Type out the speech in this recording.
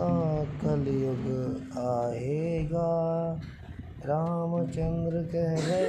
सा कलयुग आएगा। रामचंद्र कह रहे